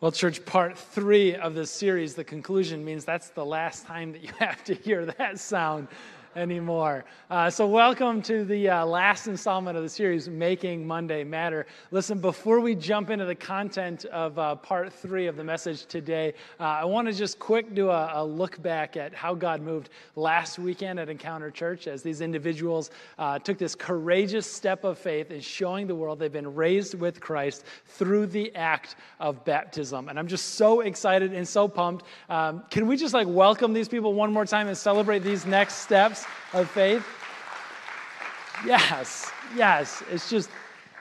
Well, church, part three of this series, the conclusion means that's the last time that you have to hear that sound anymore. Uh, so, welcome to the uh, last installment of the series, Making Monday Matter. Listen, before we jump into the content of uh, part three of the message today, uh, I want to just quick do a, a, look back at how God moved last weekend at Encounter Church as these individuals uh, took this courageous step of faith in showing the world they've been raised with Christ through the act of baptism. And I'm just so excited and so pumped. Um, can we just like welcome these people one more time and celebrate these next steps? Of faith? Yes, yes. It's just,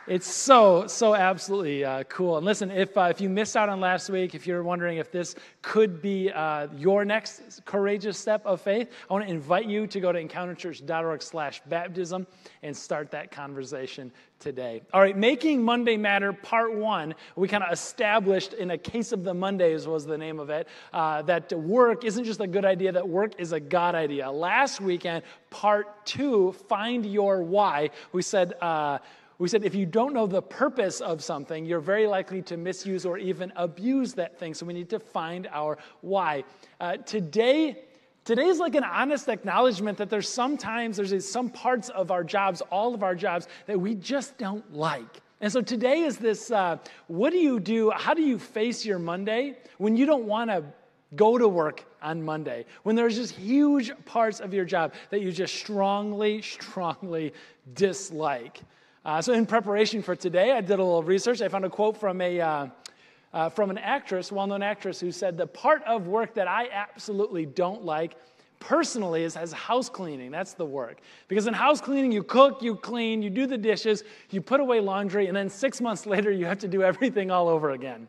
it's so, so absolutely uh, cool. And listen, if, uh, if you missed out on last week, if you're wondering if this could be uh, your next courageous step of faith, I want to invite you to go to encounterchurch.org slash baptism and start that conversation today. All right, Making Monday Matter, part one. We kind of established in a case of the Mondays, was the name of it, uh, that work isn't just a good idea, that work is a God idea. Last weekend, part two, Find Your Why, we said, uh, we said if you don't know the purpose of something, you're very likely to misuse or even abuse that thing. So we need to find our why. Uh, today, Today is like an honest acknowledgement that there's sometimes, there's some parts of our jobs, all of our jobs, that we just don't like. And so today is this uh, what do you do? How do you face your Monday when you don't want to go to work on Monday? When there's just huge parts of your job that you just strongly, strongly dislike? Uh, so, in preparation for today, I did a little research. I found a quote from a. Uh, uh, from an actress, well known actress, who said, The part of work that I absolutely don't like personally is as house cleaning. That's the work. Because in house cleaning, you cook, you clean, you do the dishes, you put away laundry, and then six months later, you have to do everything all over again.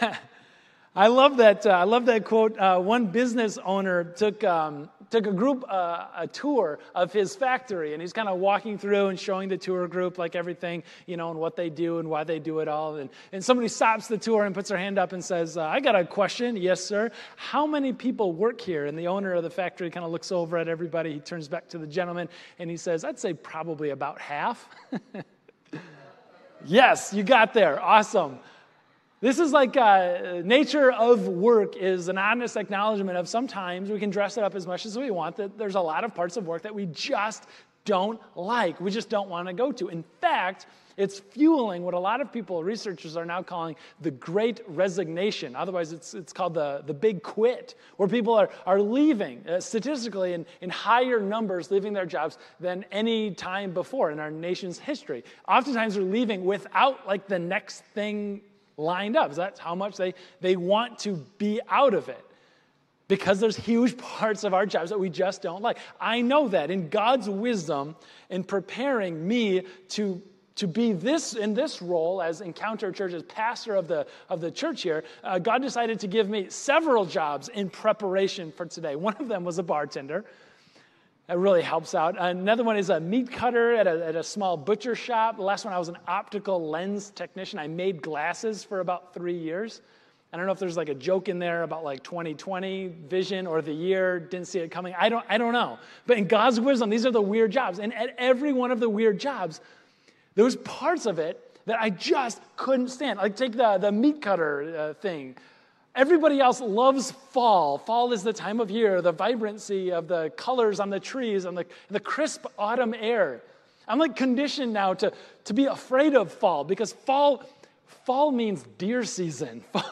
I love that. Uh, I love that quote. Uh, one business owner took um, took a group uh, a tour of his factory, and he's kind of walking through and showing the tour group like everything, you know, and what they do and why they do it all. And, and somebody stops the tour and puts their hand up and says, uh, "I got a question." Yes, sir. How many people work here? And the owner of the factory kind of looks over at everybody. He turns back to the gentleman and he says, "I'd say probably about half." yes, you got there. Awesome. This is like uh, nature of work is an honest acknowledgement of sometimes we can dress it up as much as we want, that there's a lot of parts of work that we just don't like, we just don't want to go to. In fact, it's fueling what a lot of people, researchers, are now calling the great resignation. Otherwise, it's, it's called the, the big quit, where people are, are leaving, uh, statistically, in, in higher numbers, leaving their jobs than any time before in our nation's history. Oftentimes, they're leaving without like the next thing lined up. That's how much they, they want to be out of it. Because there's huge parts of our jobs that we just don't like. I know that in God's wisdom in preparing me to to be this in this role as encounter church as pastor of the of the church here uh, god decided to give me several jobs in preparation for today one of them was a bartender that really helps out. Another one is a meat cutter at a, at a small butcher shop. The last one, I was an optical lens technician. I made glasses for about three years. I don't know if there's like a joke in there about like 2020 vision or the year, didn't see it coming. I don't, I don't know. But in God's wisdom, these are the weird jobs. And at every one of the weird jobs, there was parts of it that I just couldn't stand. Like take the, the meat cutter uh, thing. Everybody else loves fall. Fall is the time of year, the vibrancy of the colors on the trees and the, the crisp autumn air. I'm like conditioned now to, to be afraid of fall because fall, fall means deer season.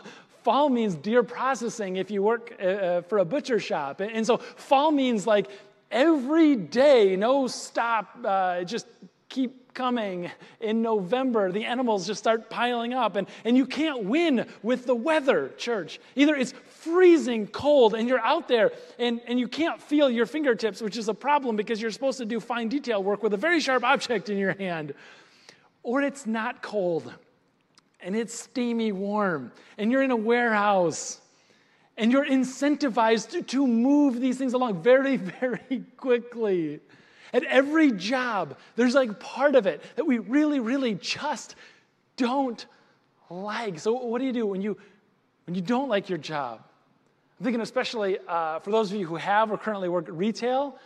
Fall means deer processing if you work uh, uh, for a butcher shop. And so fall means like every day, no stop, uh, just keep coming in November. The animals just start piling up, and, and you can't win with the weather, church. Either it's freezing cold and you're out there and, and you can't feel your fingertips, which is a problem because you're supposed to do fine detail work with a very sharp object in your hand, or it's not cold and it's steamy warm and you're in a warehouse and you're incentivized to, to move these things along very, very quickly. At every job, there's like part of it that we really, really just don't like. So, what do you do when you, when you don't like your job? I'm thinking, especially uh, for those of you who have or currently work at retail,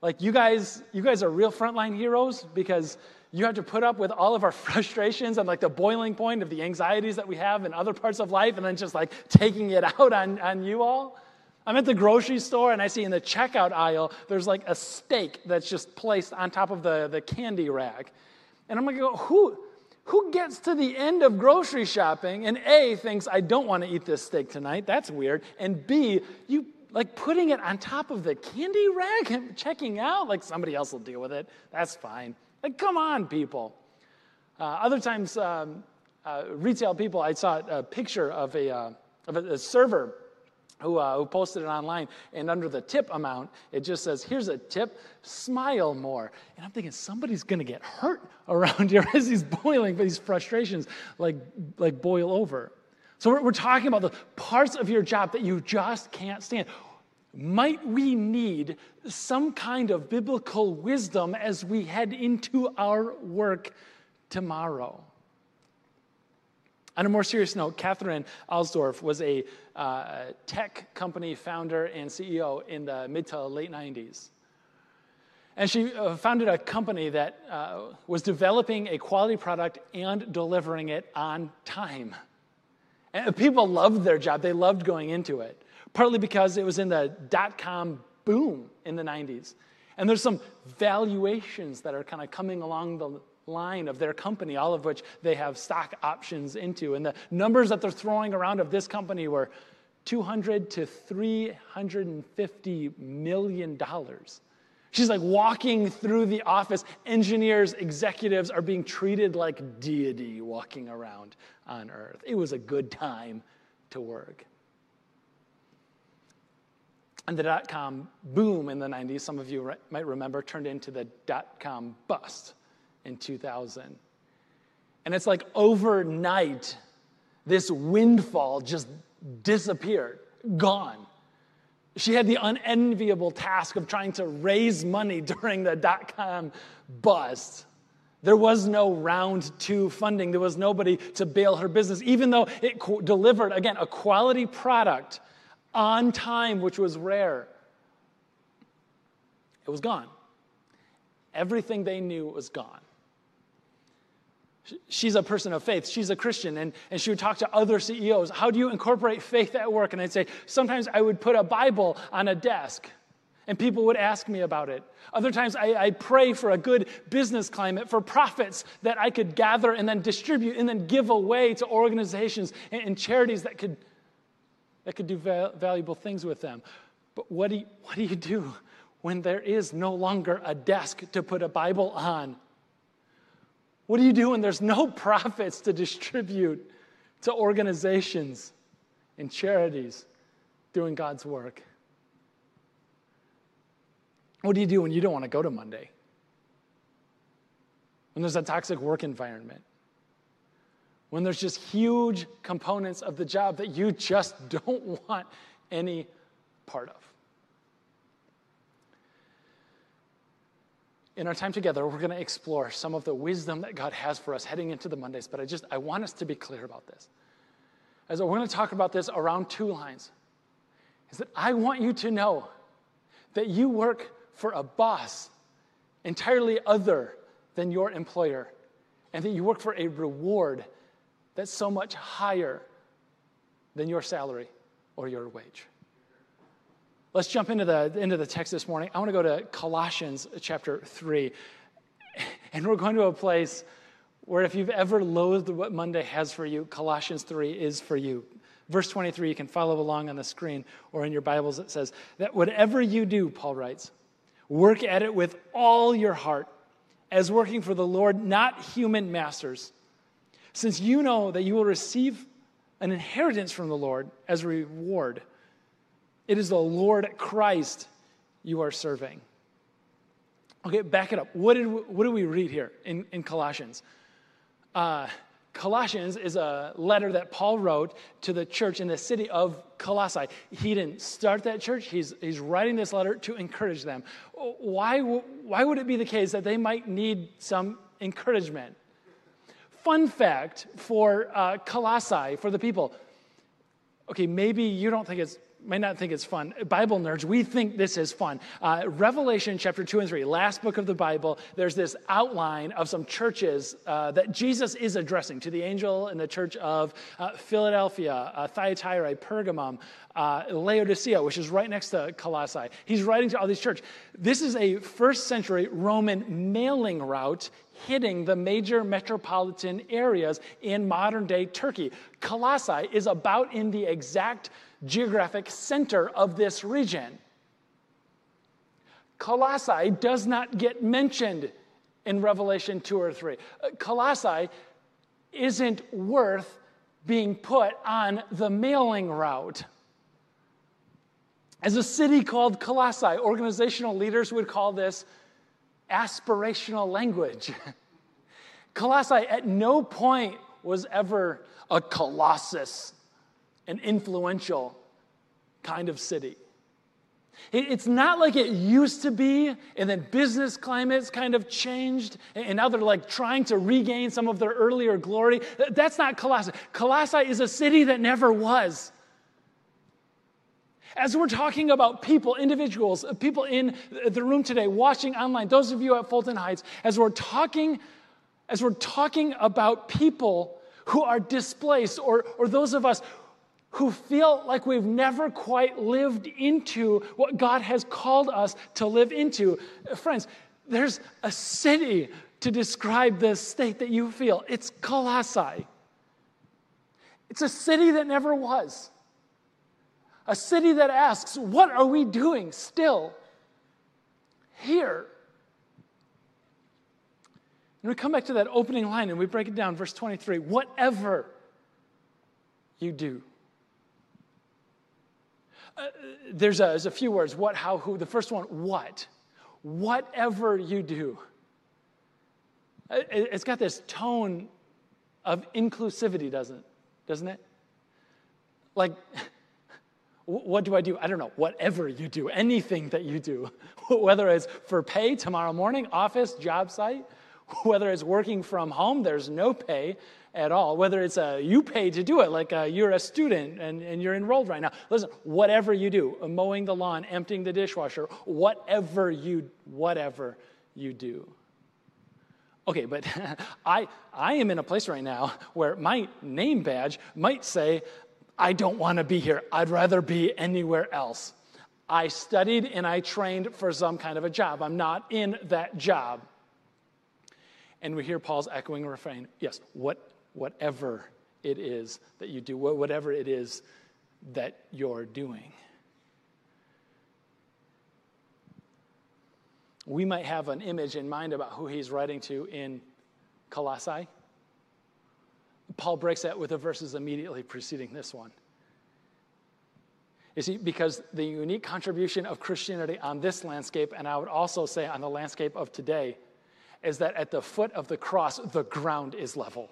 like you guys, you guys are real frontline heroes because you have to put up with all of our frustrations and like the boiling point of the anxieties that we have in other parts of life and then just like taking it out on, on you all. I'm at the grocery store and I see in the checkout aisle, there's like a steak that's just placed on top of the, the candy rack. And I'm like, who, who gets to the end of grocery shopping and A, thinks, I don't want to eat this steak tonight? That's weird. And B, you like putting it on top of the candy rack and checking out, like somebody else will deal with it. That's fine. Like, come on, people. Uh, other times, um, uh, retail people, I saw a picture of a, uh, of a, a server who, uh, who posted it online. And under the tip amount, it just says, here's a tip, smile more. And I'm thinking, somebody's to get hurt around here as he's boiling, but these frustrations like, like boil over. So we're, we're talking about the parts of your job that you just can't stand. Might we need some kind of biblical wisdom as we head into our work tomorrow? On a more serious note, Katherine Alsdorf was a uh, tech company founder and CEO in the mid to late 90s. And she uh, founded a company that uh, was developing a quality product and delivering it on time. And people loved their job, they loved going into it, partly because it was in the dot com boom in the 90s. And there's some valuations that are kind of coming along the line of their company, all of which they have stock options into. And the numbers that they're throwing around of this company were 200 to 350 million dollars. She's like walking through the office. Engineers, executives are being treated like deity walking around on earth. It was a good time to work. And the dot com boom in the 90s, some of you might remember, turned into the dot com bust in 2000. And it's like overnight, this windfall just disappeared, gone. She had the unenviable task of trying to raise money during the dot com bust. There was no round two funding. There was nobody to bail her business, even though it co- delivered, again, a quality product on time, which was rare. It was gone. Everything they knew was gone. She's a person of faith. She's a Christian. And, and she would talk to other CEOs. How do you incorporate faith at work? And I'd say, sometimes I would put a Bible on a desk and people would ask me about it. Other times I, I pray for a good business climate, for profits that I could gather and then distribute and then give away to organizations and, and charities that could, that could do val- valuable things with them. But what do, you, what do you do when there is no longer a desk to put a Bible on? What do you do when there's no profits to distribute to organizations and charities doing God's work? What do you do when you don't want to go to Monday? When there's a toxic work environment? When there's just huge components of the job that you just don't want any part of? In our time together, we're going to explore some of the wisdom that God has for us heading into the Mondays. But I just, I want us to be clear about this. As we're going to talk about this around two lines, is that I want you to know that you work for a boss entirely other than your employer, and that you work for a reward that's so much higher than your salary or your wage. Let's jump into the, into the text this morning. I want to go to Colossians chapter 3. And we're going to a place where if you've ever loathed what Monday has for you, Colossians 3 is for you. Verse 23, you can follow along on the screen or in your Bibles. It says that whatever you do, Paul writes, work at it with all your heart, as working for the Lord, not human masters, since you know that you will receive an inheritance from the Lord as a reward. It is the Lord Christ you are serving. Okay, back it up. What did we, what do we read here in, in Colossians? Uh, Colossians is a letter that Paul wrote to the church in the city of Colossae. He didn't start that church, he's, he's writing this letter to encourage them. Why, why would it be the case that they might need some encouragement? Fun fact for uh, Colossae, for the people. Okay, maybe you don't think it's might not think it's fun. Bible nerds, we think this is fun. Uh, Revelation chapter 2 and 3, last book of the Bible, there's this outline of some churches uh, that Jesus is addressing to the angel in the church of uh, Philadelphia, uh, Thyatira, Pergamum, uh, Laodicea, which is right next to Colossae. He's writing to all these churches. This is a first century Roman mailing route hitting the major metropolitan areas in modern day Turkey. Colossae is about in the exact geographic center of this region. Colossae does not get mentioned in Revelation 2 or 3. Uh, Colossae isn't worth being put on the mailing route. As a city called Colossae, organizational leaders would call this aspirational language. Colossae at no point was ever a colossus, an influential kind of city. It's not like it used to be, and then business climates kind of changed, and now they're like trying to regain some of their earlier glory. That's not Colossae. Colossae is a city that never was. As we're talking about people, individuals, uh, people in the room today, watching online, those of you at Fulton Heights, as we're talking, as we're talking about people who are displaced, or, or those of us who feel like we've never quite lived into what God has called us to live into. Friends, there's a city to describe the state that you feel. It's Colossae. It's a city that never was. A city that asks, What are we doing still here? And we come back to that opening line and we break it down, verse 23 whatever you do. There's, a, there's a few words what, how, who. The first one, what. Whatever you do. It, it's got this tone of inclusivity, doesn't, doesn't it? Like, what do I do? I don't know. Whatever you do, anything that you do, whether it's for pay tomorrow morning, office, job site, whether it's working from home, there's no pay at all. Whether it's a, you pay to do it, like uh, you're a student and, and you're enrolled right now. Listen, whatever you do, mowing the lawn, emptying the dishwasher, whatever you, whatever you do. Okay, but I, I am in a place right now where my name badge might say, I don't want to be here. I'd rather be anywhere else. I studied and I trained for some kind of a job. I'm not in that job. And we hear Paul's echoing refrain yes, what, whatever it is that you do, whatever it is that you're doing. We might have an image in mind about who he's writing to in Colossae. Paul breaks that with the verses immediately preceding this one. You see, because the unique contribution of Christianity on this landscape, and I would also say on the landscape of today, is that at the foot of the cross, the ground is level.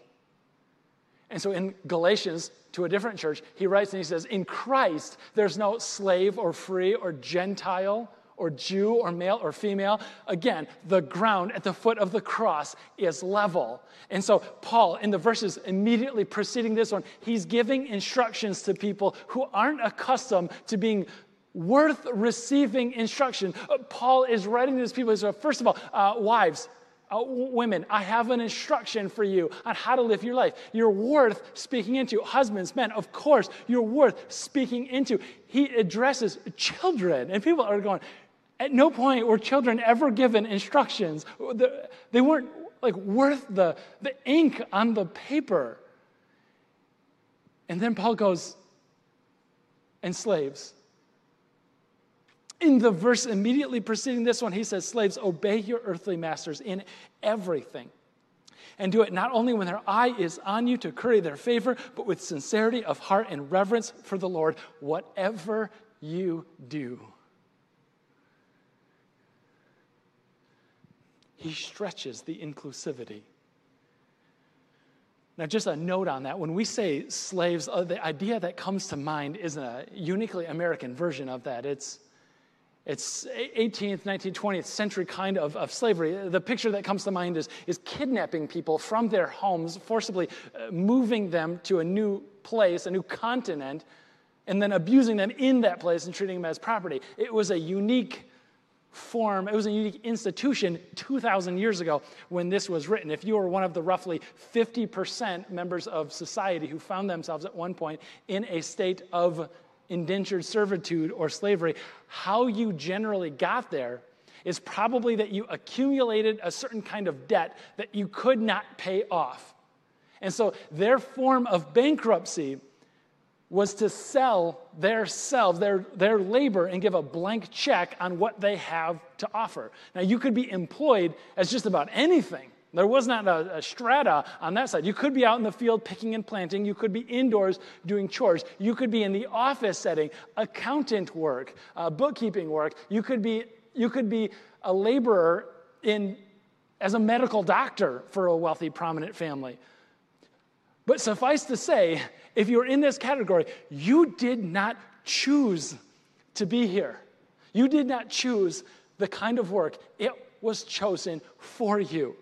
And so in Galatians, to a different church, he writes and he says, In Christ, there's no slave or free or Gentile or Jew or male or female. Again, the ground at the foot of the cross is level. And so, Paul, in the verses immediately preceding this one, he's giving instructions to people who aren't accustomed to being worth receiving instruction. Uh, Paul is writing to these people. So, first of all, uh, wives, uh, women, I have an instruction for you on how to live your life. You're worth speaking into. Husbands, men, of course, you're worth speaking into. He addresses children, and people are going, at no point were children ever given instructions. They weren't like worth the, the ink on the paper. And then Paul goes, and slaves. In the verse immediately preceding this one, he says, Slaves, obey your earthly masters in everything. And do it not only when their eye is on you to curry their favor, but with sincerity of heart and reverence for the Lord, whatever you do. He stretches the inclusivity. Now, just a note on that. When we say slaves, uh, the idea that comes to mind isn't a uniquely American version of that. It's, it's 18th, 19th, 20th century kind of, of slavery. The picture that comes to mind is, is kidnapping people from their homes, forcibly uh, moving them to a new place, a new continent, and then abusing them in that place and treating them as property. It was a unique form, it was a unique institution 2,000 years ago when this was written. If you were one of the roughly 50% members of society who found themselves at one point in a state of indentured servitude or slavery, how you generally got there is probably that you accumulated a certain kind of debt that you could not pay off. And so their form of bankruptcy was to sell their selves, their, their labor, and give a blank check on what they have to offer. Now, you could be employed as just about anything. There was not a, a, strata on that side. You could be out in the field picking and planting. You could be indoors doing chores. You could be in the office setting, accountant work, uh, bookkeeping work. You could be you could be a laborer in as a medical doctor for a wealthy, prominent family. But suffice to say, if you're in this category, you did not choose to be here. You did not choose the kind of work, it was chosen for you.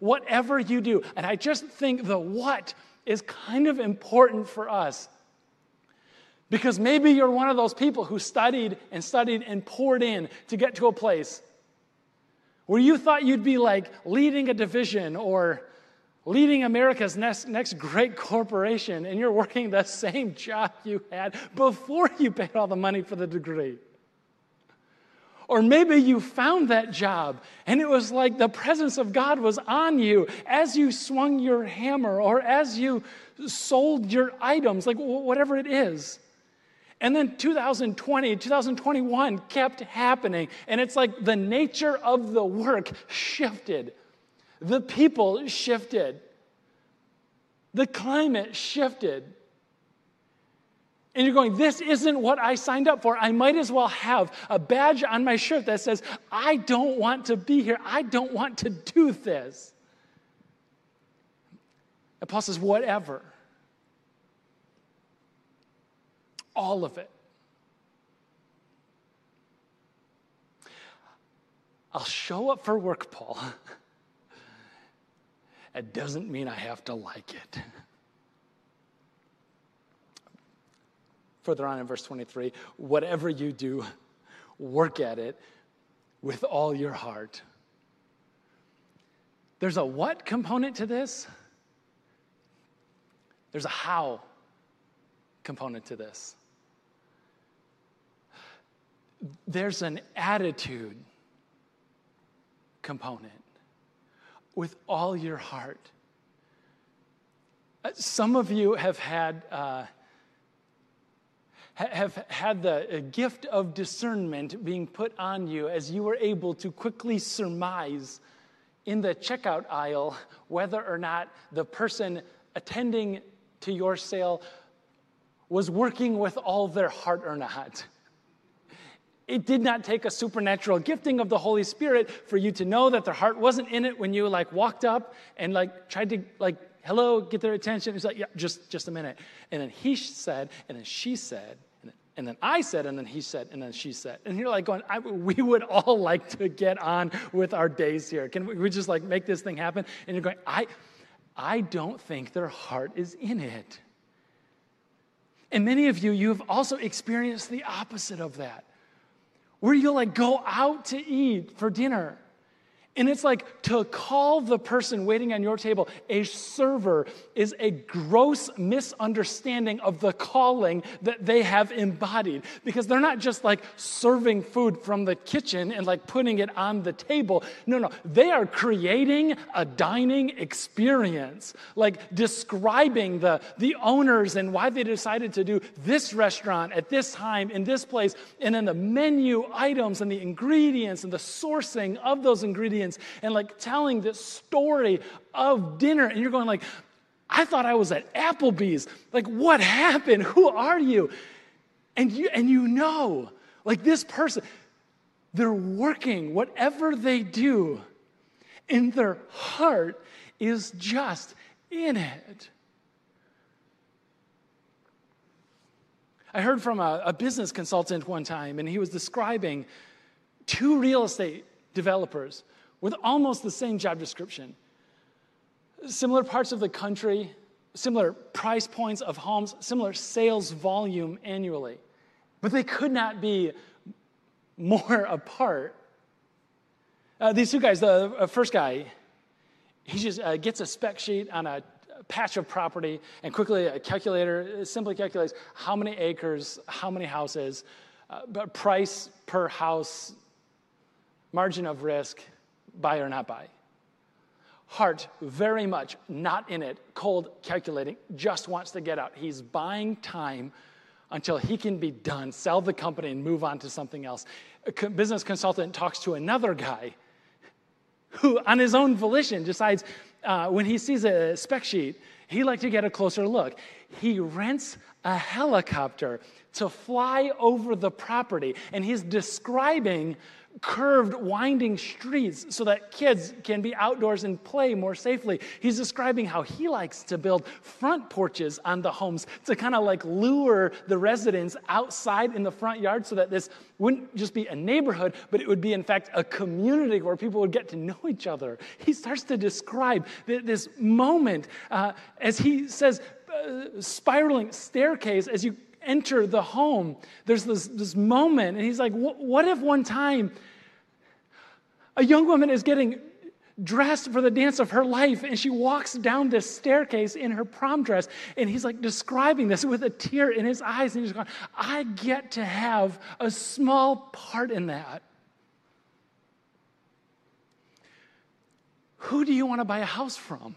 Whatever you do, and I just think the what is kind of important for us. Because maybe you're one of those people who studied and studied and poured in to get to a place where you thought you'd be like leading a division or leading America's next, next great corporation, and you're working the same job you had before you paid all the money for the degree. Or maybe you found that job and it was like the presence of God was on you as you swung your hammer or as you sold your items, like whatever it is. And then 2020, 2021 kept happening. And it's like the nature of the work shifted. The people shifted. The climate shifted. And you're going, this isn't what I signed up for. I might as well have a badge on my shirt that says, I don't want to be here. I don't want to do this. And Paul says, whatever. All of it. I'll show up for work, Paul. it doesn't mean I have to like it. Further on in verse 23, whatever you do, work at it with all your heart. There's a what component to this? There's a how component to this. There's an attitude component with all your heart. Uh, some of you have had. Uh, have had the uh, gift of discernment being put on you as you were able to quickly surmise in the checkout aisle whether or not the person attending to your sale was working with all their heart or not. It did not take a supernatural gifting of the Holy Spirit for you to know that their heart wasn't in it when you like walked up and like tried to like hello get their attention. It's like yeah, just just a minute. And then he said, and then she said, and then, I said, and then he said, and then she said. And you're like going, we would all like to get on with our days here. Can we, we just like make this thing happen? And you're going, I, I don't think their heart is in it. And many of you, you have also experienced the opposite of that where you'll like go out to eat for dinner and it's like to call the person waiting on your table a server is a gross misunderstanding of the calling that they have embodied. Because they're not just like serving food from the kitchen and like putting it on the table. No, no. They are creating a dining experience, like describing the, the owners and why they decided to do this restaurant at this time in this place. And then the menu items and the ingredients and the sourcing of those ingredients and like telling this story of dinner. And you're going like, I thought I was at Applebee's. Like, what happened? Who are you? And you and you know, like this person, they're working, whatever they do, and their heart is just in it. I heard from a, a, business consultant one time, and he was describing two real estate developers with almost the same job description. Similar parts of the country, similar price points of homes, similar sales volume annually. But they could not be more apart. Uh, these two guys, the uh, first guy, he just uh, gets a spec sheet on a patch of property and quickly a calculator simply calculates how many acres, how many houses, uh, price per house, margin of risk, buy or not buy. Heart, very much not in it, cold calculating, just wants to get out. He's buying time until he can be done, sell the company, and move on to something else. A business consultant talks to another guy who, on his own volition, decides uh, when he sees a spec sheet, he like to get a closer look. He rents a helicopter to fly over the property, and he's describing curved, winding streets so that kids can be outdoors and play more safely. He's describing how he likes to build front porches on the homes to kind of like lure the residents outside in the front yard so that this wouldn't just be a neighborhood, but it would be, in fact, a community where people would get to know each other. He starts to describe this moment uh, as he says, uh, spiraling staircase as you enter the home, there's this, this moment, and he's like, What if one time a young woman is getting dressed for the dance of her life and she walks down this staircase in her prom dress and he's like describing this with a tear in his eyes and he's going i get to have a small part in that. Who do you want to buy a house from?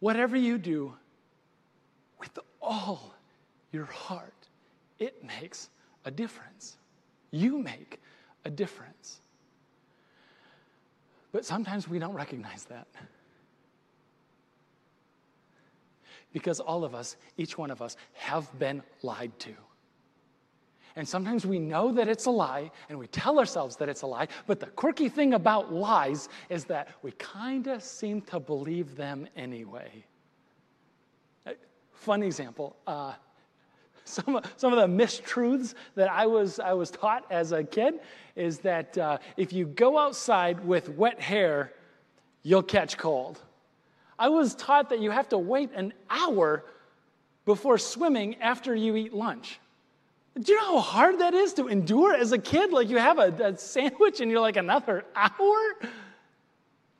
Whatever you do all your heart, it makes a difference. You make a difference. But sometimes we don't recognize that. Because all of us, each one of us, have been lied to. And sometimes we know that it's a lie and we tell ourselves that it's a lie, but the quirky thing about lies is that we kind of seem to believe them anyway fun example. Uh, some, some of the mistruths that I was, I was taught as a kid is that uh, if you go outside with wet hair, you'll catch cold. I was taught that you have to wait an hour before swimming after you eat lunch. Do you know how hard that is to endure as a kid? Like you have a, a sandwich and you're like another hour?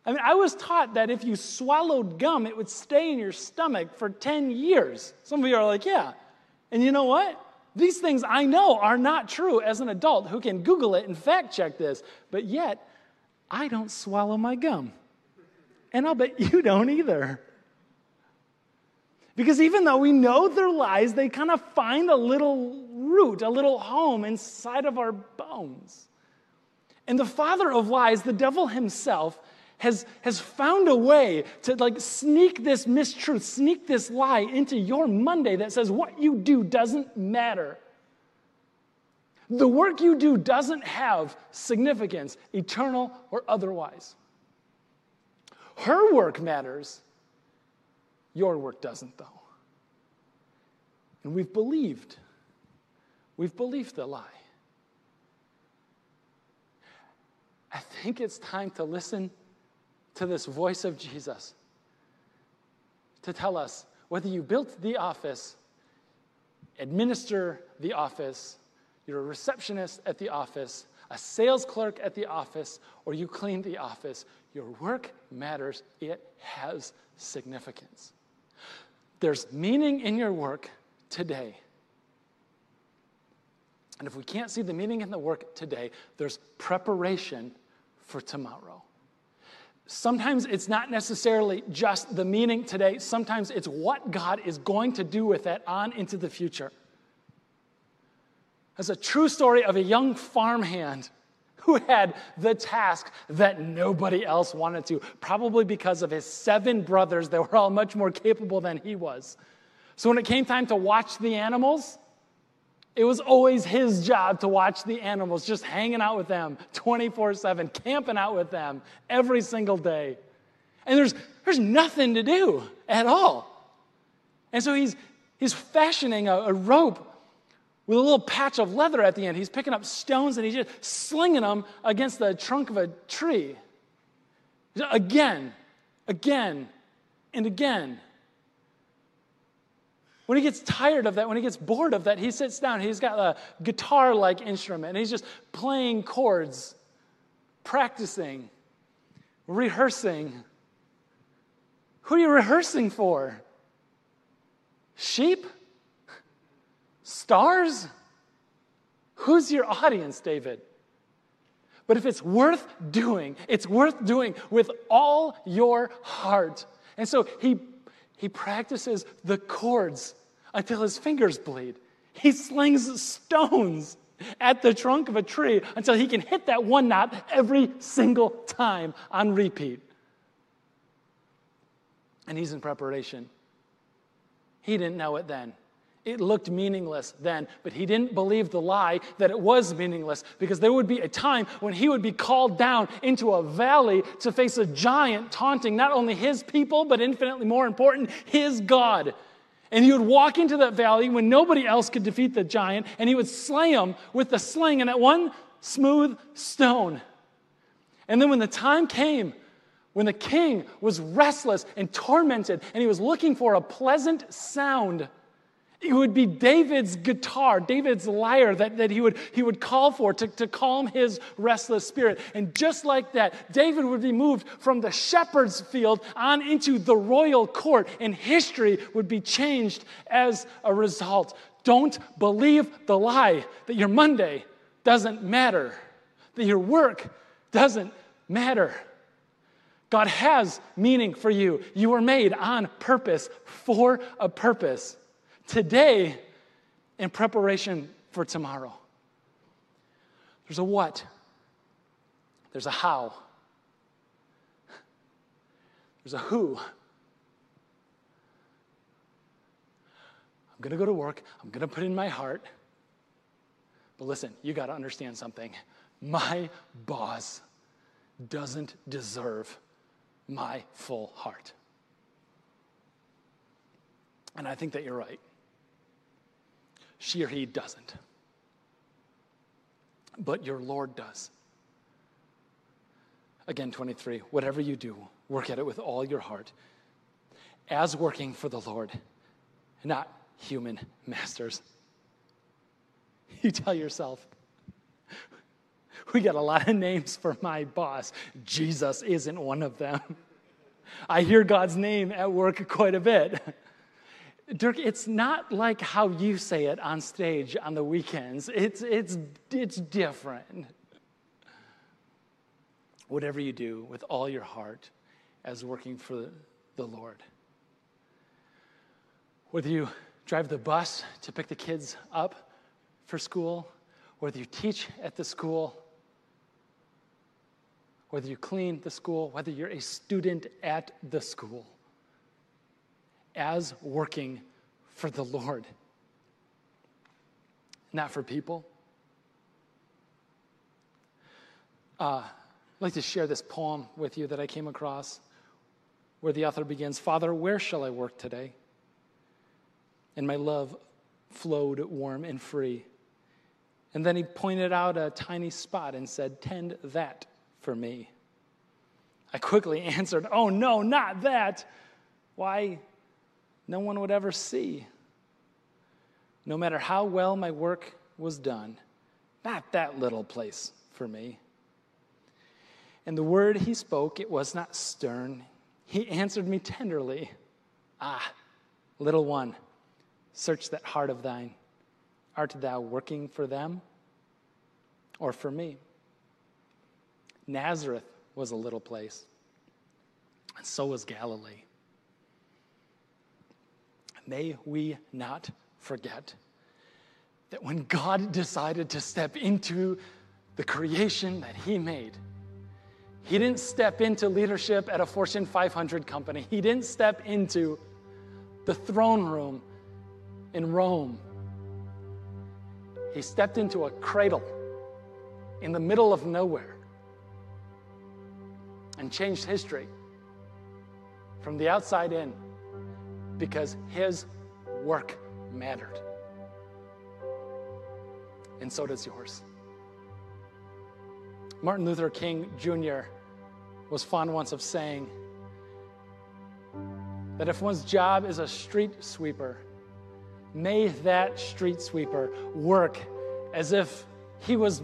I mean, I was taught that if you swallowed gum, it would stay in your stomach for 10 years. Some of you are like, yeah. And you know what? These things I know are not true as an adult who can Google it and fact check this. But yet, I don't swallow my gum. And I'll bet you don't either. Because even though we know they're lies, they kind of find a little root, a little home inside of our bones. And the father of lies, the devil himself, has, has found a way to like sneak this mistruth, sneak this lie into your Monday that says what you do doesn't matter. The work you do doesn't have significance, eternal or otherwise. Her work matters, your work doesn't, though. And we've believed. We've believed the lie. I think it's time to listen to this voice of Jesus to tell us whether you built the office, administer the office, you're a receptionist at the office, a sales clerk at the office, or you clean the office, your work matters. It has significance. There's meaning in your work today. And if we can't see the meaning in the work today, there's preparation for tomorrow. Sometimes it's not necessarily just the meaning today, sometimes it's what God is going to do with it on into the future. There's a true story of a young farmhand who had the task that nobody else wanted to, probably because of his seven brothers that were all much more capable than he was. So when it came time to watch the animals, it was always his job to watch the animals, just hanging out with them 24 7, camping out with them every single day. And there's, there's nothing to do at all. And so he's, he's fashioning a, a rope with a little patch of leather at the end. He's picking up stones and he's just slinging them against the trunk of a tree. Again, again and again. When he gets tired of that, when he gets bored of that, he sits down. He's got a guitar like instrument and he's just playing chords, practicing, rehearsing. Who are you rehearsing for? Sheep? Stars? Who's your audience, David? But if it's worth doing, it's worth doing with all your heart. And so he, he practices the chords until his fingers bleed. He slings stones at the trunk of a tree until he can hit that one knot every single time on repeat. And he's in preparation. He didn't know it then. It looked meaningless then, but he didn't believe the lie that it was meaningless because there would be a time when he would be called down into a valley to face a giant taunting not only his people, but infinitely more important, his God. And he would walk into that valley when nobody else could defeat the giant, and he would slay him with the sling and that one smooth stone. And then when the time came, when the king was restless and tormented, and he was looking for a pleasant sound, it would be David's guitar, David's lyre that, that he, would, he would call for to, to calm his restless spirit. And just like that, David would be moved from the shepherd's field on into the royal court, and history would be changed as a result. Don't believe the lie that your Monday doesn't matter, that your work doesn't matter. God has meaning for you. You were made on purpose for a purpose today in preparation for tomorrow. There's a what, there's a how, there's a who. I'm to go to work, I'm to put in my heart. But listen, you got to understand something. My boss doesn't deserve my full heart. And I think that you're right she or he doesn't. But your Lord does. Again, 23, whatever you do, work at it with all your heart, as working for the Lord, not human masters. You tell yourself, we got a lot of names for my boss. Jesus isn't one of them. I hear God's name at work quite a bit. Dirk, it's not like how you say it on stage on the weekends. It's, it's, it's different. Whatever you do with all your heart as working for the Lord. Whether you drive the bus to pick the kids up for school, whether you teach at the school, whether you clean the school, whether you're a student at the school as working for the Lord, not for people. Uh, I'd like to share this poem with you that I came across where the author begins Father, where shall I work today? And my love flowed warm and free. And then he pointed out a tiny spot and said, Tend that for me. I quickly answered, Oh, no, not that. Why, no one would ever see. No matter how well my work was done, not that little place for me. And the word he spoke, it was not stern. He answered me tenderly Ah, little one, search that heart of thine. Art thou working for them or for me? Nazareth was a little place, and so was Galilee may we not forget that when God decided to step into the creation that He made, He didn't step into leadership at a Fortune 500 company, He didn't step into the throne room in Rome. He stepped into a cradle in the middle of nowhere and changed history from the outside in because his work mattered. And so does yours. Martin Luther King Jr. was fond once of saying, that if one's job is a street sweeper, may that street sweeper work as if he was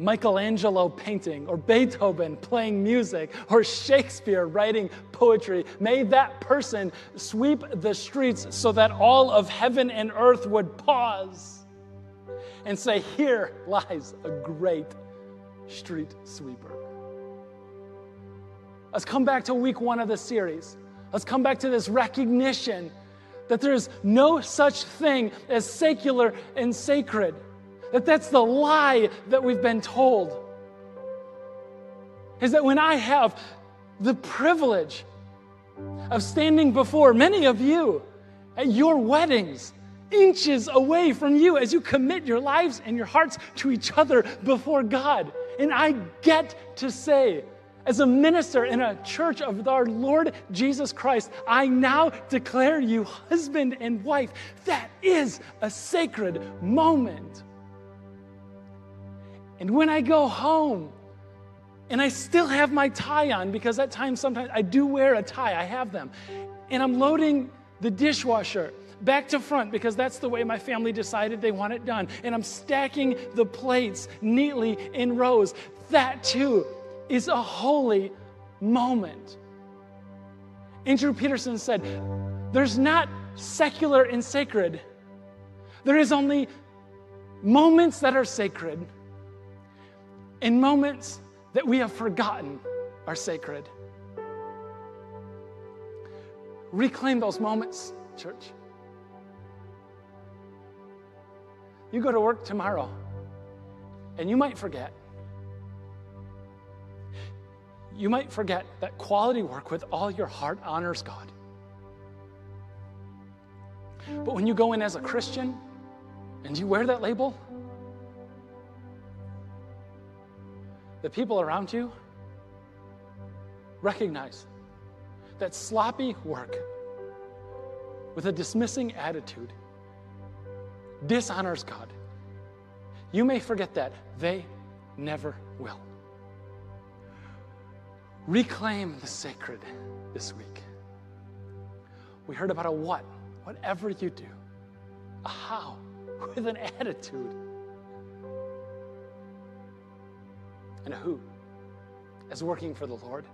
Michelangelo painting, or Beethoven playing music, or Shakespeare writing poetry. May that person sweep the streets so that all of heaven and earth would pause and say, Here lies a great street sweeper. Let's come back to week one of the series. Let's come back to this recognition that there's no such thing as secular and sacred. That that's the lie that we've been told. Is that when I have the privilege of standing before many of you at your weddings, inches away from you as you commit your lives and your hearts to each other before God. And I get to say, as a minister in a church of our Lord Jesus Christ, I now declare you husband and wife. That is a sacred moment. And when I go home, and I still have my tie on because at times sometimes I do wear a tie, I have them. And I'm loading the dishwasher back to front because that's the way my family decided they want it done. And I'm stacking the plates neatly in rows. That too is a holy moment. Andrew Peterson said, There's not secular and sacred, there is only moments that are sacred and moments that we have forgotten are sacred. Reclaim those moments, church. You go to work tomorrow and you might forget. You might forget that quality work with all your heart honors God. But when you go in as a Christian and you wear that label, the people around you recognize that sloppy work with a dismissing attitude dishonors God. You may forget that. They never will. Reclaim the sacred this week. We heard about a what, whatever you do, a how, with an attitude, and who, as working for the Lord,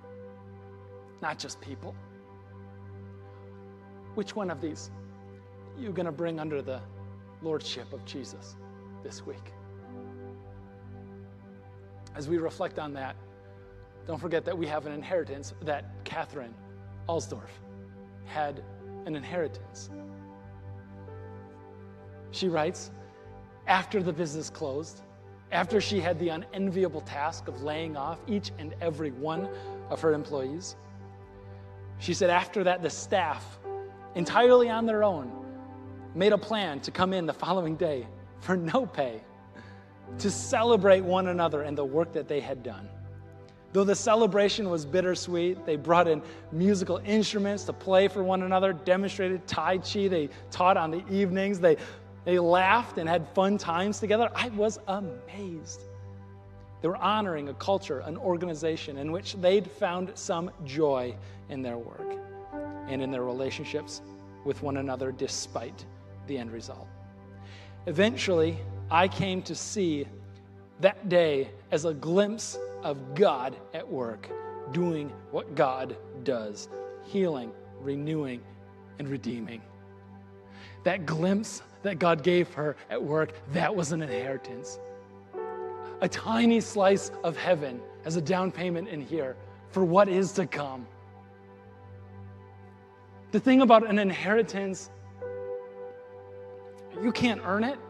not just people. Which one of these are you going to bring under the lordship of Jesus this week. As we reflect on that, don't forget that we have an inheritance that Katherine Alsdorf had an inheritance. She writes, after the business closed, after she had the unenviable task of laying off each and every one of her employees, she said, after that, the staff, entirely on their own, made a plan to come in the following day for no pay to celebrate one another and the work that they had done. Though the celebration was bittersweet, they brought in musical instruments to play for one another, demonstrated Tai Chi, they taught on the evenings, they, they laughed and had fun times together. I was amazed. They were honoring a culture, an organization in which they'd found some joy in their work and in their relationships with one another despite the end result. Eventually, I came to see that day as a glimpse of God at work, doing what God does healing, renewing, and redeeming. That glimpse that God gave her at work, that was an inheritance. A tiny slice of heaven as a down payment in here for what is to come. The thing about an inheritance you can't earn it.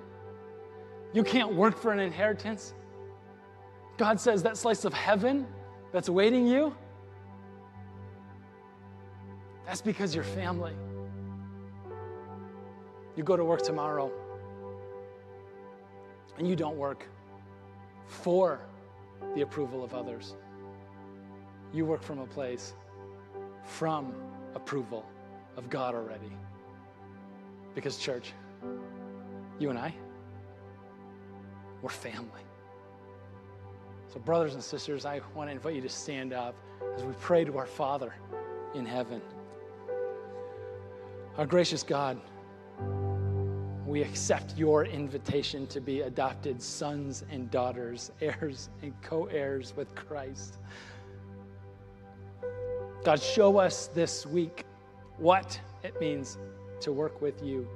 You can't work for an inheritance. God says that slice of heaven that's awaiting you, that's because you're family. You go to work tomorrow and you don't work for the approval of others. You work from a place from approval of God already. Because, church, you and I, we're family. So, brothers and sisters, I want to invite you to stand up as we pray to our Father in heaven. Our gracious God, we accept your invitation to be adopted sons and daughters, heirs and co heirs with Christ. God, show us this week what it means to work with you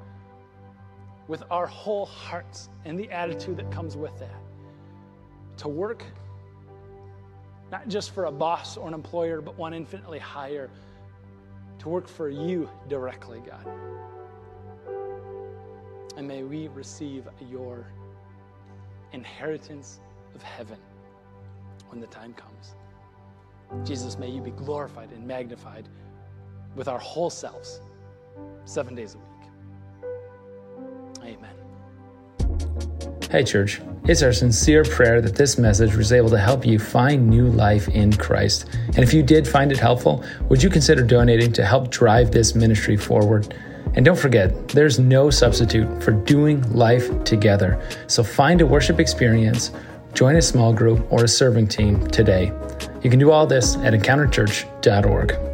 with our whole hearts and the attitude that comes with that. To work not just for a boss or an employer, but one infinitely higher. To work for you directly, God. And may we receive your inheritance of heaven when the time comes. Jesus, may you be glorified and magnified with our whole selves seven days a week. Amen. Hey, church. It's our sincere prayer that this message was able to help you find new life in Christ. And if you did find it helpful, would you consider donating to help drive this ministry forward? And don't forget, there's no substitute for doing life together. So find a worship experience, join a small group, or a serving team today. You can do all this at encounterchurch.org.